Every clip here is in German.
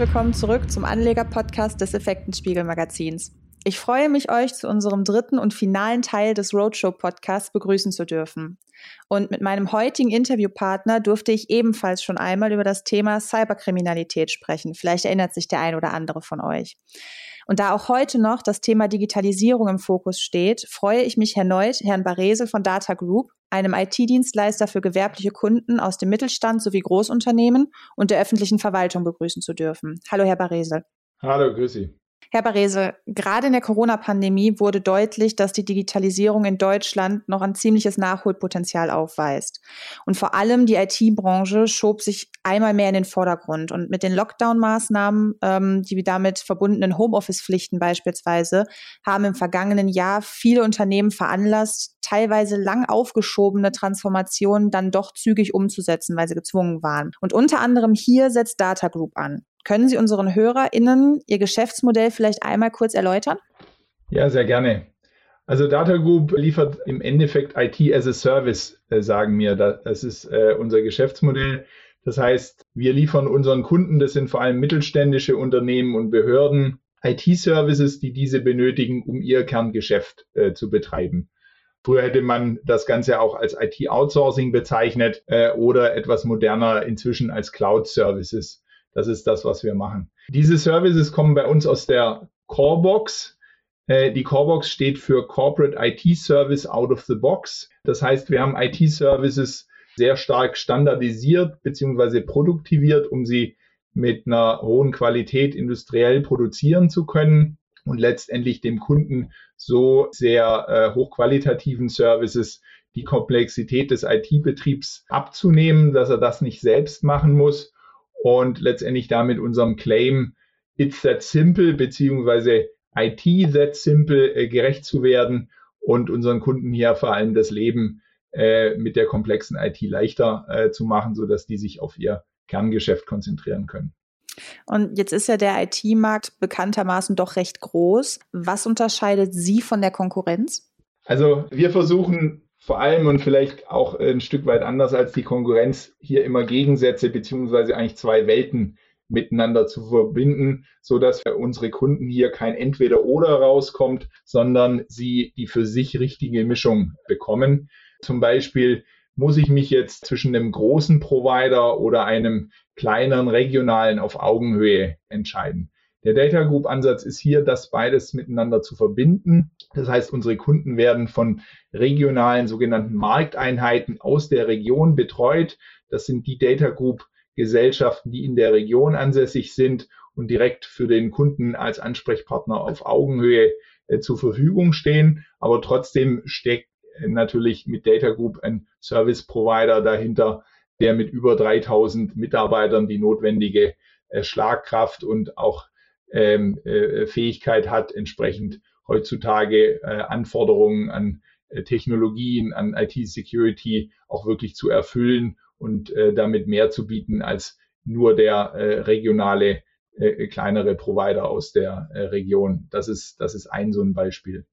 willkommen zurück zum Anleger-Podcast des Effektenspiegel-Magazins. Ich freue mich, euch zu unserem dritten und finalen Teil des Roadshow-Podcasts begrüßen zu dürfen. Und mit meinem heutigen Interviewpartner durfte ich ebenfalls schon einmal über das Thema Cyberkriminalität sprechen. Vielleicht erinnert sich der ein oder andere von euch. Und da auch heute noch das Thema Digitalisierung im Fokus steht, freue ich mich erneut, Herrn Baresel von Data Group, einem IT-Dienstleister für gewerbliche Kunden aus dem Mittelstand sowie Großunternehmen und der öffentlichen Verwaltung begrüßen zu dürfen. Hallo, Herr Baresel. Hallo, grüß Sie. Herr Barese, gerade in der Corona-Pandemie wurde deutlich, dass die Digitalisierung in Deutschland noch ein ziemliches Nachholpotenzial aufweist. Und vor allem die IT-Branche schob sich einmal mehr in den Vordergrund. Und mit den Lockdown-Maßnahmen, ähm, die damit verbundenen Homeoffice-Pflichten beispielsweise, haben im vergangenen Jahr viele Unternehmen veranlasst, teilweise lang aufgeschobene Transformationen dann doch zügig umzusetzen, weil sie gezwungen waren. Und unter anderem hier setzt Data Group an. Können Sie unseren HörerInnen Ihr Geschäftsmodell vielleicht einmal kurz erläutern? Ja, sehr gerne. Also Data Group liefert im Endeffekt IT as a Service, äh, sagen wir. Das ist äh, unser Geschäftsmodell. Das heißt, wir liefern unseren Kunden, das sind vor allem mittelständische Unternehmen und Behörden, IT-Services, die diese benötigen, um ihr Kerngeschäft äh, zu betreiben. Früher hätte man das Ganze auch als IT-Outsourcing bezeichnet äh, oder etwas moderner inzwischen als Cloud-Services. Das ist das, was wir machen. Diese Services kommen bei uns aus der Corebox. Äh, die Corebox steht für Corporate IT Service Out of the Box. Das heißt, wir haben IT-Services sehr stark standardisiert bzw. produktiviert, um sie mit einer hohen Qualität industriell produzieren zu können und letztendlich dem Kunden so sehr äh, hochqualitativen Services die Komplexität des IT-Betriebs abzunehmen, dass er das nicht selbst machen muss und letztendlich damit unserem Claim It's that simple beziehungsweise IT that simple äh, gerecht zu werden und unseren Kunden hier vor allem das Leben äh, mit der komplexen IT leichter äh, zu machen, so dass die sich auf ihr Kerngeschäft konzentrieren können. Und jetzt ist ja der IT-Markt bekanntermaßen doch recht groß. Was unterscheidet Sie von der Konkurrenz? Also wir versuchen vor allem und vielleicht auch ein Stück weit anders als die Konkurrenz hier immer Gegensätze beziehungsweise eigentlich zwei Welten miteinander zu verbinden, so dass für unsere Kunden hier kein Entweder-Oder rauskommt, sondern sie die für sich richtige Mischung bekommen. Zum Beispiel muss ich mich jetzt zwischen einem großen Provider oder einem kleineren regionalen auf Augenhöhe entscheiden. Der Data Group Ansatz ist hier, das beides miteinander zu verbinden. Das heißt, unsere Kunden werden von regionalen sogenannten Markteinheiten aus der Region betreut. Das sind die Data Group Gesellschaften, die in der Region ansässig sind und direkt für den Kunden als Ansprechpartner auf Augenhöhe äh, zur Verfügung stehen. Aber trotzdem steckt äh, natürlich mit Data Group ein Service Provider dahinter, der mit über 3000 Mitarbeitern die notwendige äh, Schlagkraft und auch ähm, äh, Fähigkeit hat, entsprechend heutzutage äh, Anforderungen an äh, Technologien, an IT-Security auch wirklich zu erfüllen und äh, damit mehr zu bieten als nur der äh, regionale äh, kleinere Provider aus der äh, Region. Das ist, das ist ein so ein Beispiel.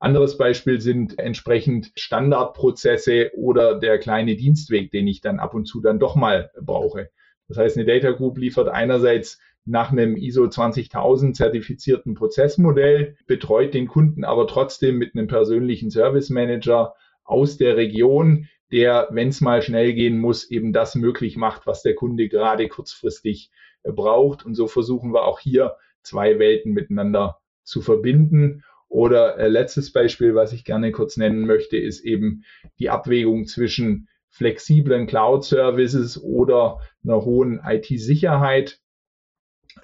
Anderes Beispiel sind entsprechend Standardprozesse oder der kleine Dienstweg, den ich dann ab und zu dann doch mal brauche. Das heißt, eine Data Group liefert einerseits nach einem ISO 20000 zertifizierten Prozessmodell, betreut den Kunden aber trotzdem mit einem persönlichen Service Manager aus der Region, der, wenn es mal schnell gehen muss, eben das möglich macht, was der Kunde gerade kurzfristig äh, braucht. Und so versuchen wir auch hier zwei Welten miteinander zu verbinden. Oder äh, letztes Beispiel, was ich gerne kurz nennen möchte, ist eben die Abwägung zwischen flexiblen Cloud-Services oder einer hohen IT-Sicherheit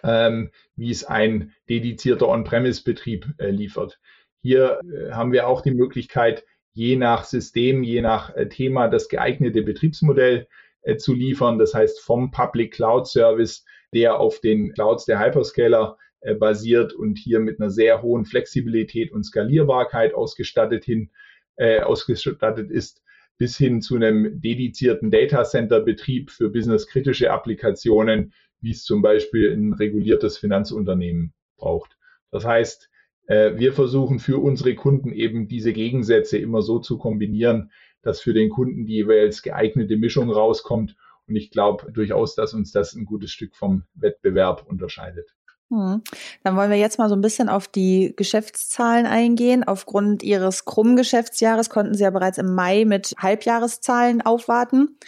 ähm, wie es ein dedizierter On-Premise-Betrieb äh, liefert. Hier äh, haben wir auch die Möglichkeit, je nach System, je nach äh, Thema das geeignete Betriebsmodell äh, zu liefern. Das heißt vom Public Cloud Service, der auf den Clouds der Hyperscaler äh, basiert und hier mit einer sehr hohen Flexibilität und Skalierbarkeit ausgestattet hin, äh, ausgestattet ist, bis hin zu einem dedizierten Data Center Betrieb für businesskritische Applikationen, wie es zum Beispiel ein reguliertes Finanzunternehmen braucht. Das heißt, äh, wir versuchen für unsere Kunden eben diese Gegensätze immer so zu kombinieren, dass für den Kunden die jeweils geeignete Mischung rauskommt Und ich glaube durchaus, dass uns das ein gutes Stück vom Wettbewerb unterscheidet. Hm. Dann wollen wir jetzt mal so ein bisschen auf die Geschäftszahlen eingehen. Aufgrund Ihres krummen Geschäftsjahres konnten Sie ja bereits im Mai mit Halbjahreszahlen aufwarten.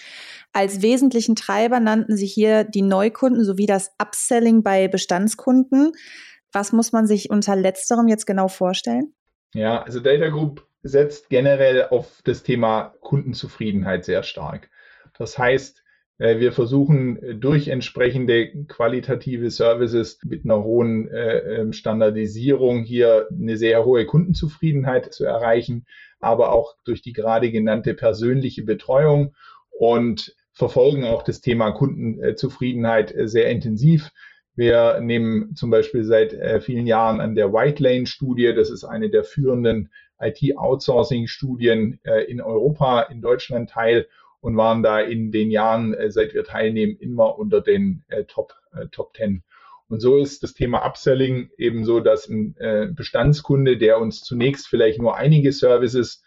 Als wesentlichen Treiber nannten Sie hier die Neukunden sowie das Upselling bei Bestandskunden. Was muss man sich unter letzterem jetzt genau vorstellen? Ja, also Data Group setzt generell auf das Thema Kundenzufriedenheit sehr stark. Das heißt, äh, wir versuchen äh, durch entsprechende qualitative Services mit einer hohen äh, ähm, Standardisierung hier eine sehr hohe Kundenzufriedenheit zu erreichen, aber auch durch die gerade genannte persönliche Betreuung und verfolgen auch das Thema Kundenzufriedenheit sehr intensiv. Wir nehmen zum Beispiel seit vielen Jahren an der White Lane Studie, das ist eine der führenden IT-Outsourcing-Studien in Europa, in Deutschland teil und waren da in den Jahren, äh, seit wir teilnehmen, immer unter den äh, Top, äh, Top 10. Und so ist das Thema Upselling eben so, dass ein äh, Bestandskunde, der uns zunächst vielleicht nur einige Services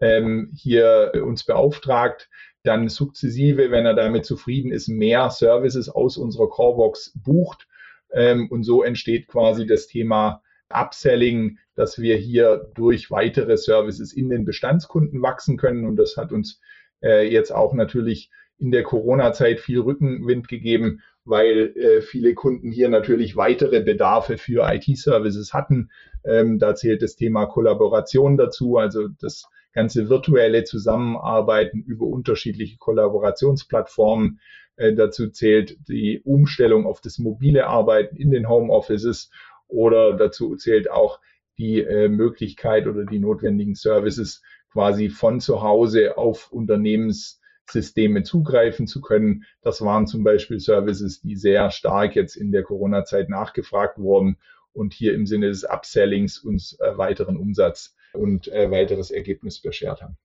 ähm, hier äh, uns beauftragt, dann sukzessive, wenn er damit zufrieden ist, mehr Services aus unserer Corebox bucht. Ähm, und so entsteht quasi das Thema Upselling, dass wir hier durch weitere Services in den Bestandskunden wachsen können. Und das hat uns äh, jetzt auch natürlich in der Corona-Zeit viel Rückenwind gegeben, weil äh, viele Kunden hier natürlich weitere Bedarfe für IT-Services hatten. Ähm, da zählt das Thema Kollaboration dazu, also das ganze virtuelle Zusammenarbeiten über unterschiedliche Kollaborationsplattformen. Äh, dazu zählt die Umstellung auf das mobile Arbeiten in den Homeoffices oder dazu zählt auch die äh, Möglichkeit oder die notwendigen Services quasi von zu Hause auf Unternehmenssysteme zugreifen zu können. Das waren zum Beispiel Services, die sehr stark jetzt in der Corona-Zeit nachgefragt wurden und hier im Sinne des Upsellings uns äh, weiteren Umsatz und äh, weiteres Ergebnis beschert haben.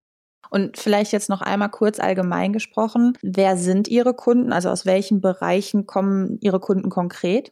Und vielleicht jetzt noch einmal kurz allgemein gesprochen, wer sind Ihre Kunden? Also aus welchen Bereichen kommen Ihre Kunden konkret?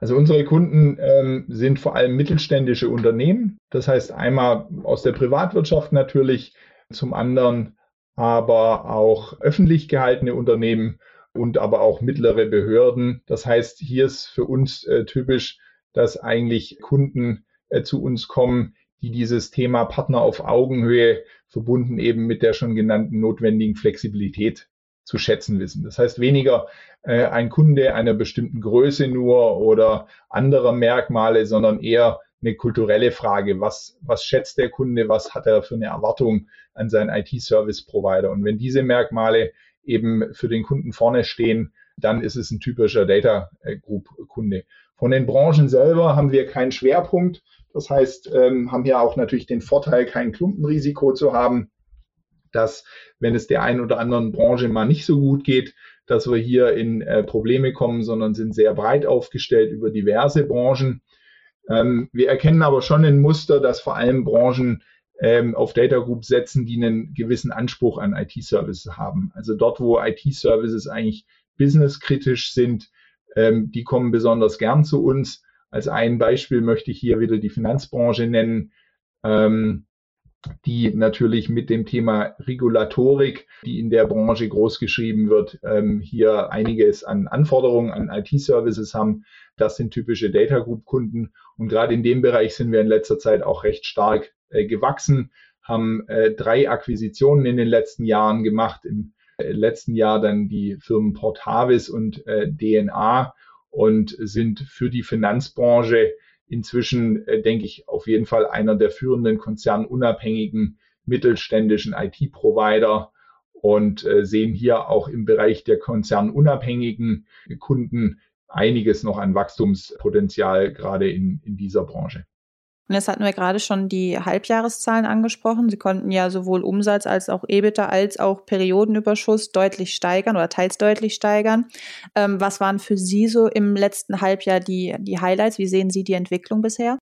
Also unsere Kunden ähm, sind vor allem mittelständische Unternehmen. Das heißt einmal aus der Privatwirtschaft natürlich, zum anderen aber auch öffentlich gehaltene Unternehmen und aber auch mittlere Behörden. Das heißt, hier ist für uns äh, typisch, dass eigentlich Kunden äh, zu uns kommen, die dieses Thema Partner auf Augenhöhe verbunden eben mit der schon genannten notwendigen Flexibilität zu schätzen wissen. Das heißt weniger äh, ein Kunde einer bestimmten Größe nur oder anderer Merkmale, sondern eher eine kulturelle Frage. Was, was schätzt der Kunde? Was hat er für eine Erwartung an seinen IT-Service-Provider? Und wenn diese Merkmale eben für den Kunden vorne stehen, dann ist es ein typischer Data Group Kunde. Von den Branchen selber haben wir keinen Schwerpunkt. Das heißt, ähm, haben hier auch natürlich den Vorteil, kein Klumpenrisiko zu haben dass wenn es der einen oder anderen Branche mal nicht so gut geht, dass wir hier in äh, Probleme kommen, sondern sind sehr breit aufgestellt über diverse Branchen. Ähm, wir erkennen aber schon ein Muster, dass vor allem Branchen ähm, auf Data Group setzen, die einen gewissen Anspruch an IT-Services haben. Also dort, wo IT-Services eigentlich businesskritisch sind, ähm, die kommen besonders gern zu uns. Als ein Beispiel möchte ich hier wieder die Finanzbranche nennen. Ähm, die natürlich mit dem Thema Regulatorik, die in der Branche groß geschrieben wird, ähm, hier einiges an Anforderungen an IT-Services haben. Das sind typische Data Group Kunden. Und gerade in dem Bereich sind wir in letzter Zeit auch recht stark äh, gewachsen, haben äh, drei Akquisitionen in den letzten Jahren gemacht. Im letzten Jahr dann die Firmen Portavis und DNA und sind für die Finanzbranche inzwischen, äh, denke ich, auf jeden Fall einer der führenden konzernunabhängigen mittelständischen IT-Provider und äh, sehen hier auch im Bereich der konzernunabhängigen Kunden einiges noch an Wachstumspotenzial, gerade in, in dieser Branche. Und jetzt hatten wir gerade schon die Halbjahreszahlen angesprochen. Sie konnten ja sowohl Umsatz als auch EBITDA als auch Periodenüberschuss deutlich steigern oder teils deutlich steigern. Ähm, was waren für Sie so im letzten Halbjahr die, die Highlights? Wie sehen Sie die Entwicklung bisher?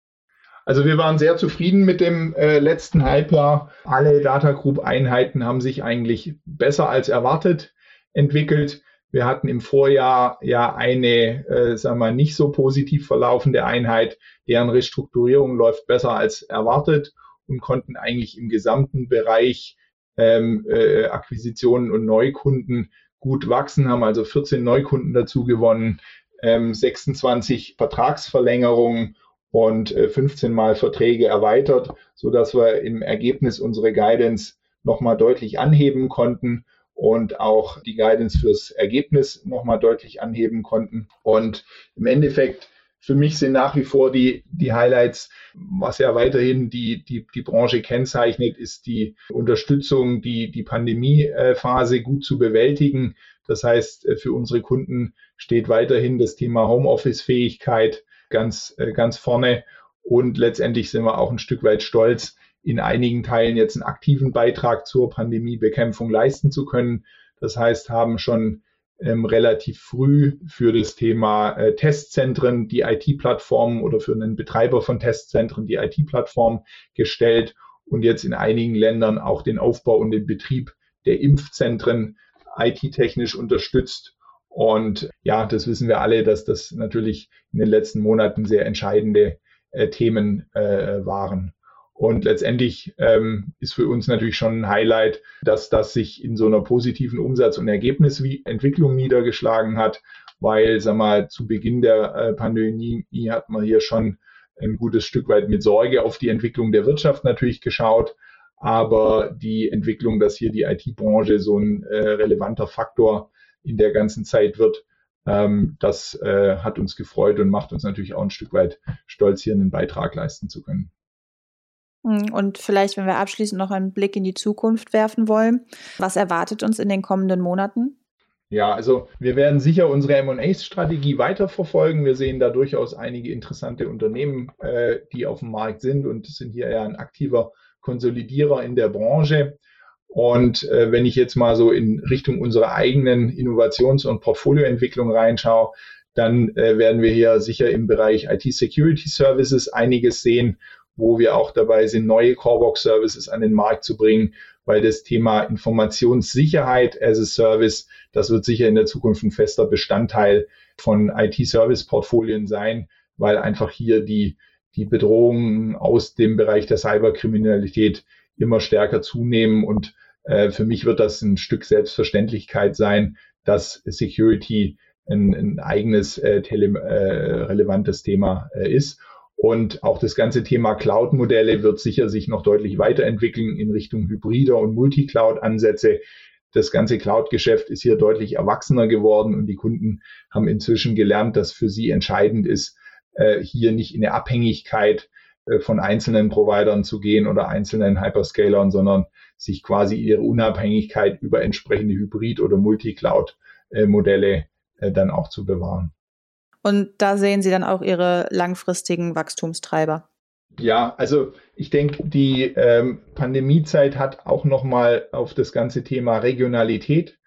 Also wir waren sehr zufrieden mit dem äh, letzten Halbjahr. Alle Data Group Einheiten haben sich eigentlich besser als erwartet entwickelt. Wir hatten im Vorjahr ja eine, äh, sagen wir nicht so positiv verlaufende Einheit, deren Restrukturierung läuft besser als erwartet und konnten eigentlich im gesamten Bereich ähm, äh, Akquisitionen und Neukunden gut wachsen, haben also 14 Neukunden dazu gewonnen, 26 ähm, Vertragsverlängerungen und 15 äh, Mal Verträge erweitert, so dass wir im Ergebnis unsere Guidance nochmal deutlich anheben konnten und auch die Guidance fürs Ergebnis nochmal deutlich anheben konnten. Und im Endeffekt für mich sind nach wie vor die, die Highlights, was ja weiterhin die, die, die Branche kennzeichnet, ist die Unterstützung, die, die Pandemiephase gut zu bewältigen. Das heißt, für unsere Kunden steht weiterhin das Thema Homeoffice-Fähigkeit ganz, ganz vorne. Und letztendlich sind wir auch ein Stück weit stolz, in einigen Teilen jetzt einen aktiven Beitrag zur Pandemiebekämpfung leisten zu können. Das heißt, haben schon ähm, relativ früh für das Thema äh, Testzentren die IT-Plattform oder für einen Betreiber von Testzentren die IT-Plattform gestellt und jetzt in einigen Ländern auch den Aufbau und den Betrieb der Impfzentren IT-technisch unterstützt. Und ja, das wissen wir alle, dass das natürlich in den letzten Monaten sehr entscheidende äh, Themen äh, waren. Und letztendlich ähm, ist für uns natürlich schon ein Highlight, dass das sich in so einer positiven Umsatz- und Ergebnisentwicklung niedergeschlagen hat, weil, sag mal, zu Beginn der äh, Pandemie hat man hier schon ein gutes Stück weit mit Sorge auf die Entwicklung der Wirtschaft natürlich geschaut. Aber die Entwicklung, dass hier die IT-Branche so ein äh, relevanter Faktor in der ganzen Zeit wird, ähm, das äh, hat uns gefreut und macht uns natürlich auch ein Stück weit stolz, hier einen Beitrag leisten zu können. Hm, und vielleicht, wenn wir abschließend noch einen Blick in die Zukunft werfen wollen, was erwartet uns in den kommenden Monaten? Ja, also wir werden sicher unsere MA-Strategie weiterverfolgen. Wir sehen da durchaus einige interessante Unternehmen, äh, die auf dem Markt sind und sind hier ja ein aktiver Konsolidierer in der Branche. Und äh, wenn ich jetzt mal so in Richtung unserer eigenen Innovations- und Portfolioentwicklung reinschaue, dann äh, werden wir hier sicher im Bereich IT-Security Services einiges sehen wo wir auch dabei sind, neue Corebox-Services an den Markt zu bringen, weil das Thema Informationssicherheit as a Service, das wird sicher in der Zukunft ein fester Bestandteil von IT-Service-Portfolien sein, weil einfach hier die, die Bedrohungen aus dem Bereich der Cyberkriminalität immer stärker zunehmen und äh, für mich wird das ein Stück Selbstverständlichkeit sein, dass Security ein, ein eigenes äh, tele, äh, relevantes Thema äh, ist. Und auch das ganze Thema Cloud-Modelle wird sicher sich noch deutlich weiterentwickeln in Richtung hybrider und Multi-Cloud-Ansätze. Das ganze Cloud-Geschäft ist hier deutlich erwachsener geworden und die Kunden haben inzwischen gelernt, dass für sie entscheidend ist, äh, hier nicht in eine Abhängigkeit äh, von einzelnen Providern zu gehen oder einzelnen Hyperscalern, sondern sich quasi ihre Unabhängigkeit über entsprechende Hybrid- oder Multi-Cloud-Modelle äh, dann auch zu bewahren. Und da sehen Sie dann auch Ihre langfristigen Wachstumstreiber. Ja, also ich denke, die ähm, Pandemiezeit hat auch nochmal auf das ganze Thema Regionalität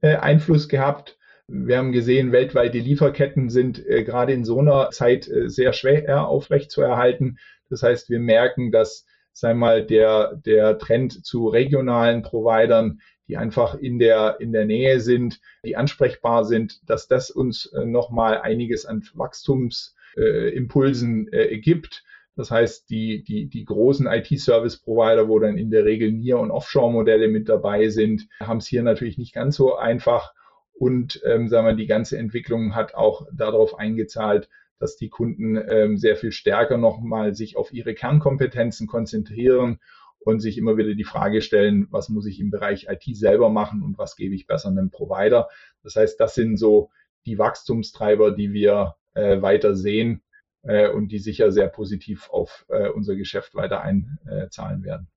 äh, Einfluss gehabt. Wir haben gesehen, weltweite Lieferketten sind äh, gerade in so einer Zeit äh, sehr schwer aufrechtzuerhalten. Das heißt, wir merken, dass sei mal der, der Trend zu regionalen Providern die einfach in der, in der Nähe sind, die ansprechbar sind, dass das uns äh, nochmal einiges an Wachstumsimpulsen äh, gibt. Das heißt, die, die, die großen IT-Service-Provider, wo dann in der Regel Near- und Offshore-Modelle mit dabei sind, haben es hier natürlich nicht ganz so einfach. Und ähm, sagen wir, die ganze Entwicklung hat auch darauf eingezahlt, dass die Kunden ähm, sehr viel stärker nochmal sich auf ihre Kernkompetenzen konzentrieren und sich immer wieder die Frage stellen, was muss ich im Bereich IT selber machen und was gebe ich besser einem Provider. Das heißt, das sind so die Wachstumstreiber, die wir äh, weiter sehen äh, und die sicher sehr positiv auf äh, unser Geschäft weiter einzahlen werden.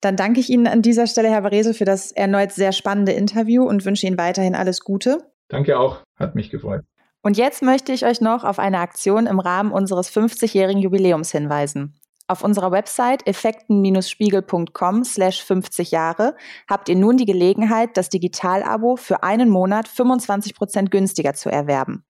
Dann danke ich Ihnen an dieser Stelle, Herr Varesel, für das erneut sehr spannende Interview und wünsche Ihnen weiterhin alles Gute. Danke auch, hat mich gefreut. Und jetzt möchte ich euch noch auf eine Aktion im Rahmen unseres 50-jährigen Jubiläums hinweisen. Auf unserer Website effekten-spiegel.com slash 50 Jahre habt ihr nun die Gelegenheit, das Digital-Abo für einen Monat 25 Prozent günstiger zu erwerben.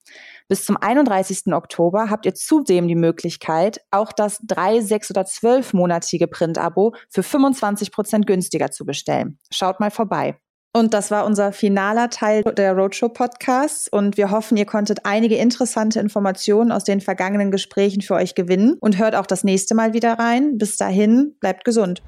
Bis zum 31. Oktober habt ihr zudem die Möglichkeit, auch das 3, 6 oder 12-monatige Print-Abo für 25 Prozent günstiger zu bestellen. Schaut mal vorbei. Und das war unser finaler Teil der Roadshow Podcasts. Und wir hoffen, ihr konntet einige interessante Informationen aus den vergangenen Gesprächen für euch gewinnen und hört auch das nächste Mal wieder rein. Bis dahin, bleibt gesund.